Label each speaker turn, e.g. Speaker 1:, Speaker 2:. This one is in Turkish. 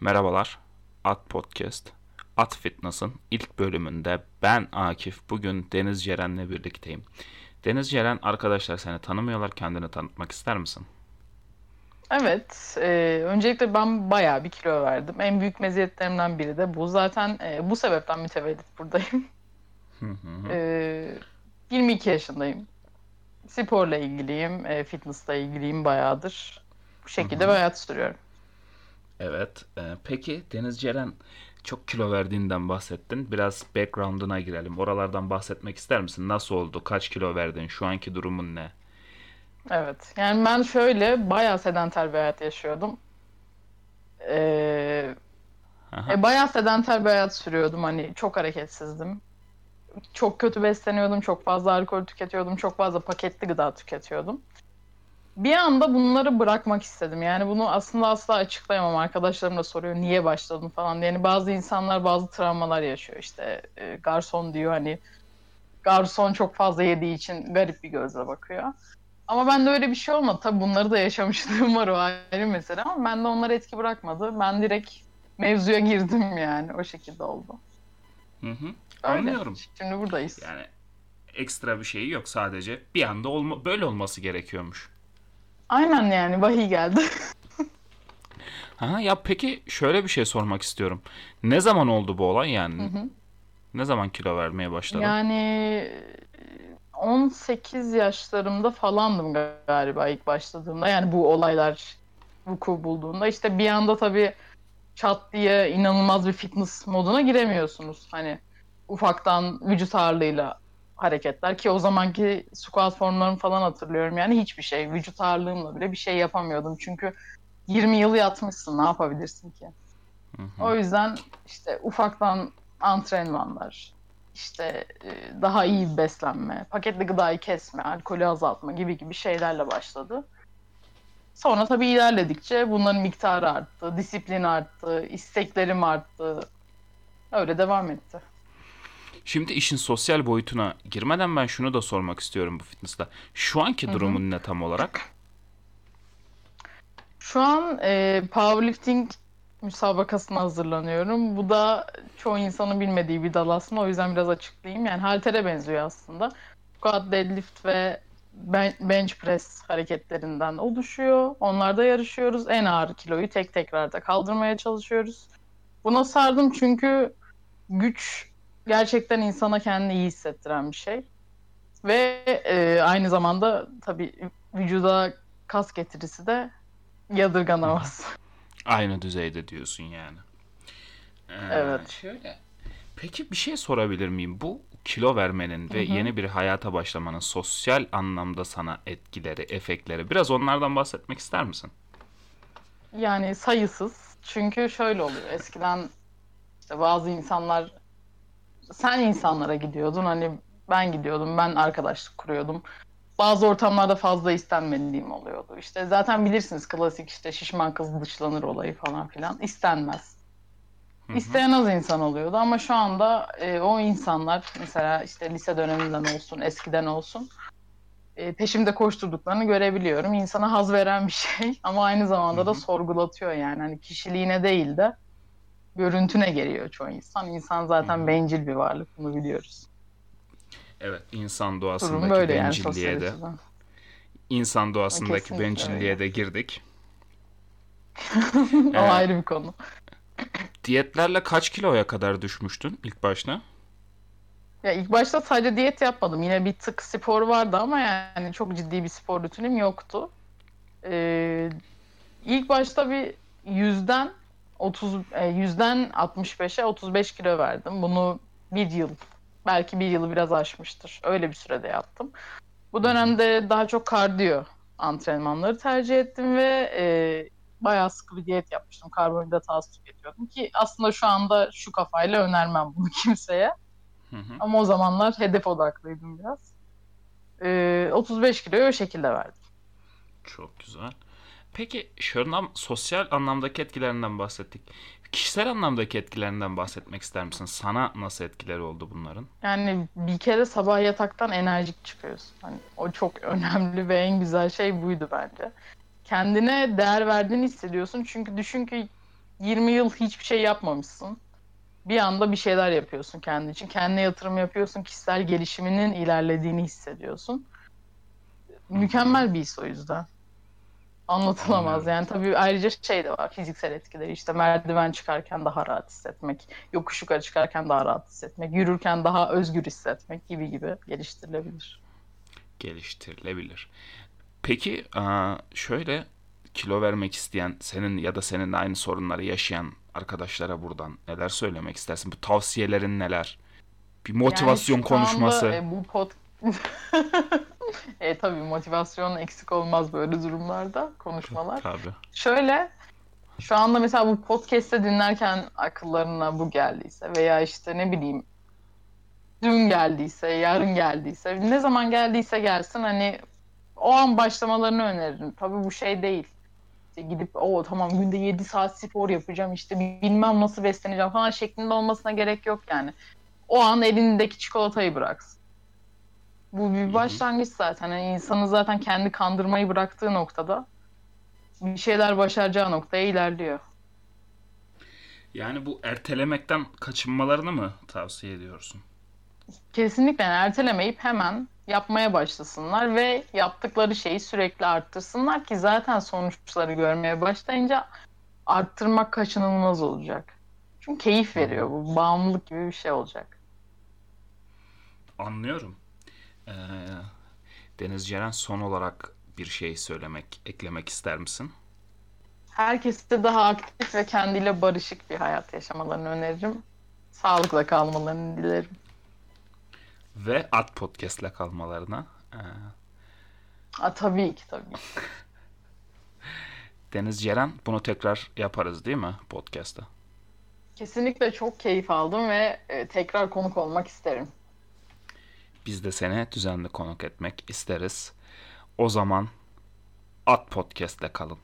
Speaker 1: Merhabalar, At Podcast. At Fitness'ın ilk bölümünde ben Akif. Bugün Deniz Ceren'le birlikteyim. Deniz Ceren arkadaşlar seni tanımıyorlar. Kendini tanıtmak ister misin?
Speaker 2: Evet, e, öncelikle ben bayağı bir kilo verdim. En büyük meziyetlerimden biri de bu. Zaten e, bu sebepten mütevellit buradayım.
Speaker 1: Hı hı hı.
Speaker 2: E, 22 yaşındayım. Sporla ilgiliyim, e, fitnessla ilgiliyim bayağıdır. Bu şekilde bir hayat sürüyorum.
Speaker 1: Evet. e, peki Deniz Ceren çok kilo verdiğinden bahsettin. Biraz background'una girelim. Oralardan bahsetmek ister misin? Nasıl oldu? Kaç kilo verdin? Şu anki durumun ne?
Speaker 2: Evet, yani ben şöyle bayağı sedanter bir hayat yaşıyordum. E,
Speaker 1: Aha.
Speaker 2: e, bayağı sedanter bir hayat sürüyordum. Hani çok hareketsizdim. Çok kötü besleniyordum, çok fazla alkol tüketiyordum, çok fazla paketli gıda tüketiyordum. Bir anda bunları bırakmak istedim. Yani bunu aslında asla açıklayamam. Arkadaşlarım da soruyor niye başladın falan diye. Yani bazı insanlar bazı travmalar yaşıyor. İşte e, garson diyor hani garson çok fazla yediği için garip bir gözle bakıyor. Ama bende öyle bir şey olmadı. Tabii bunları da yaşamışlığım var o ayrı mesele ama bende onlar etki bırakmadı. Ben direkt mevzuya girdim yani. O şekilde oldu.
Speaker 1: Hı hı.
Speaker 2: Öyle.
Speaker 1: Anlıyorum.
Speaker 2: Şimdi buradayız.
Speaker 1: Yani ekstra bir şey yok. Sadece bir anda olma böyle olması gerekiyormuş.
Speaker 2: Aynen yani vahiy geldi.
Speaker 1: Ha ya peki şöyle bir şey sormak istiyorum. Ne zaman oldu bu olay yani? Ne zaman kilo vermeye başladın?
Speaker 2: yani 18 yaşlarımda falandım galiba ilk başladığımda. Yani bu olaylar vuku bulduğunda. işte bir anda tabii çat diye inanılmaz bir fitness moduna giremiyorsunuz. Hani ufaktan vücut ağırlığıyla hareketler ki o zamanki squat formlarımı falan hatırlıyorum. Yani hiçbir şey. Vücut ağırlığımla bile bir şey yapamıyordum. Çünkü 20 yıl yatmışsın ne yapabilirsin ki?
Speaker 1: Hı hı.
Speaker 2: O yüzden işte ufaktan antrenmanlar, işte e, daha iyi beslenme, paketli gıdayı kesme, alkolü azaltma gibi gibi şeylerle başladı. Sonra tabii ilerledikçe bunların miktarı arttı, disiplin arttı, isteklerim arttı. Öyle devam etti.
Speaker 1: Şimdi işin sosyal boyutuna girmeden ben şunu da sormak istiyorum bu fitness'ta. Şu anki durumun ne tam olarak?
Speaker 2: Şu an e, powerlifting müsabakasına hazırlanıyorum. Bu da çoğu insanın bilmediği bir dal aslında. O yüzden biraz açıklayayım. Yani haltere benziyor aslında. Squat, deadlift ve ben- bench press hareketlerinden oluşuyor. Onlarda yarışıyoruz. En ağır kiloyu tek tekrarda kaldırmaya çalışıyoruz. Buna sardım çünkü güç gerçekten insana kendini iyi hissettiren bir şey. Ve e, aynı zamanda tabii vücuda kas getirisi de yadırganamaz.
Speaker 1: Aynı düzeyde diyorsun yani. Ee,
Speaker 2: Evet.
Speaker 1: Şöyle. Peki bir şey sorabilir miyim? Bu kilo vermenin ve yeni bir hayata başlamanın sosyal anlamda sana etkileri, efektleri biraz onlardan bahsetmek ister misin?
Speaker 2: Yani sayısız. Çünkü şöyle oluyor. Eskiden işte bazı insanlar sen insanlara gidiyordun. Hani ben gidiyordum. Ben arkadaşlık kuruyordum. Bazı ortamlarda fazla istenmediğim oluyordu. İşte zaten bilirsiniz klasik işte şişman kız dışlanır olayı falan filan. İstenmez. İsteyen az insan oluyordu ama şu anda e, o insanlar mesela işte lise döneminden olsun, eskiden olsun e, peşimde koşturduklarını görebiliyorum. İnsana haz veren bir şey ama aynı zamanda da sorgulatıyor yani. Hani kişiliğine değil de görüntüne geliyor çoğu insan. İnsan zaten bencil bir varlık bunu biliyoruz.
Speaker 1: Evet, insan
Speaker 2: Durum
Speaker 1: doğasındaki
Speaker 2: böyle yani sosyal
Speaker 1: bencilliğe de,
Speaker 2: açıdan.
Speaker 1: insan doğasındaki
Speaker 2: Kesinlikle
Speaker 1: bencilliğe
Speaker 2: öyle.
Speaker 1: de girdik.
Speaker 2: o ayrı bir konu.
Speaker 1: Diyetlerle kaç kiloya kadar düşmüştün ilk başta?
Speaker 2: Ya ilk başta sadece diyet yapmadım. Yine bir tık spor vardı ama yani çok ciddi bir spor rutinim yoktu. Ee, ilk başta bir yüzden 30 e, yüzden 65'e 35 kilo verdim. Bunu bir yıl belki bir yılı biraz aşmıştır. Öyle bir sürede yaptım. Bu dönemde daha çok kardiyo antrenmanları tercih ettim ve e, bayağı sıkı bir diyet yapmıştım. Karbonhidrat az tüketiyordum ki aslında şu anda şu kafayla önermem bunu kimseye.
Speaker 1: Hı hı.
Speaker 2: Ama o zamanlar hedef odaklıydım biraz. Ee, 35 kiloyu o şekilde verdim.
Speaker 1: Çok güzel. Peki şundan sosyal anlamdaki etkilerinden bahsettik. Kişisel anlamdaki etkilerinden bahsetmek ister misin? Sana nasıl etkileri oldu bunların?
Speaker 2: Yani bir kere sabah yataktan enerjik çıkıyorsun. Hani o çok önemli ve en güzel şey buydu bence. Kendine değer verdiğini hissediyorsun. Çünkü düşün ki 20 yıl hiçbir şey yapmamışsın. Bir anda bir şeyler yapıyorsun kendi için. Kendine yatırım yapıyorsun. Kişisel gelişiminin ilerlediğini hissediyorsun. Mükemmel bir his o yüzden. Anlatılamaz. Yani tabii ayrıca şey de var. Fiziksel etkileri. İşte merdiven çıkarken daha rahat hissetmek. Yokuş yukarı çıkarken daha rahat hissetmek. Yürürken daha özgür hissetmek gibi gibi geliştirilebilir.
Speaker 1: geliştirilebilir. Peki şöyle kilo vermek isteyen senin ya da seninle aynı sorunları yaşayan arkadaşlara buradan neler söylemek istersin? Bu tavsiyelerin neler? Bir motivasyon
Speaker 2: Yani
Speaker 1: konuşması.
Speaker 2: e, bu pod... e, tabii motivasyon eksik olmaz böyle durumlarda konuşmalar.
Speaker 1: Tabii.
Speaker 2: Şöyle şu anda mesela bu podcast'te dinlerken akıllarına bu geldiyse veya işte ne bileyim dün geldiyse, yarın geldiyse, ne zaman geldiyse gelsin hani o an başlamalarını öneririm. Tabii bu şey değil. İşte gidip o tamam günde 7 saat spor yapacağım işte bilmem nasıl besleneceğim falan şeklinde olmasına gerek yok yani. O an elindeki çikolatayı bıraksın. Bu bir başlangıç zaten. Yani insanın zaten kendi kandırmayı bıraktığı noktada bir şeyler başaracağı noktaya ilerliyor.
Speaker 1: Yani bu ertelemekten kaçınmalarını mı tavsiye ediyorsun?
Speaker 2: Kesinlikle yani ertelemeyip hemen yapmaya başlasınlar ve yaptıkları şeyi sürekli arttırsınlar ki zaten sonuçları görmeye başlayınca arttırmak kaçınılmaz olacak. Çünkü keyif veriyor bu. Bağımlılık gibi bir şey olacak.
Speaker 1: Anlıyorum. Ee, Deniz Ceren son olarak bir şey söylemek, eklemek ister misin?
Speaker 2: Herkese daha aktif ve kendiyle barışık bir hayat yaşamalarını öneririm. Sağlıkla kalmalarını dilerim.
Speaker 1: Ve At Podcast'le kalmalarına. Ee,
Speaker 2: tabii ki tabii.
Speaker 1: Deniz Ceren bunu tekrar yaparız değil mi podcast'ta?
Speaker 2: Kesinlikle çok keyif aldım ve e, tekrar konuk olmak isterim.
Speaker 1: Biz de seni düzenli konuk etmek isteriz. O zaman At Podcast'le kalın.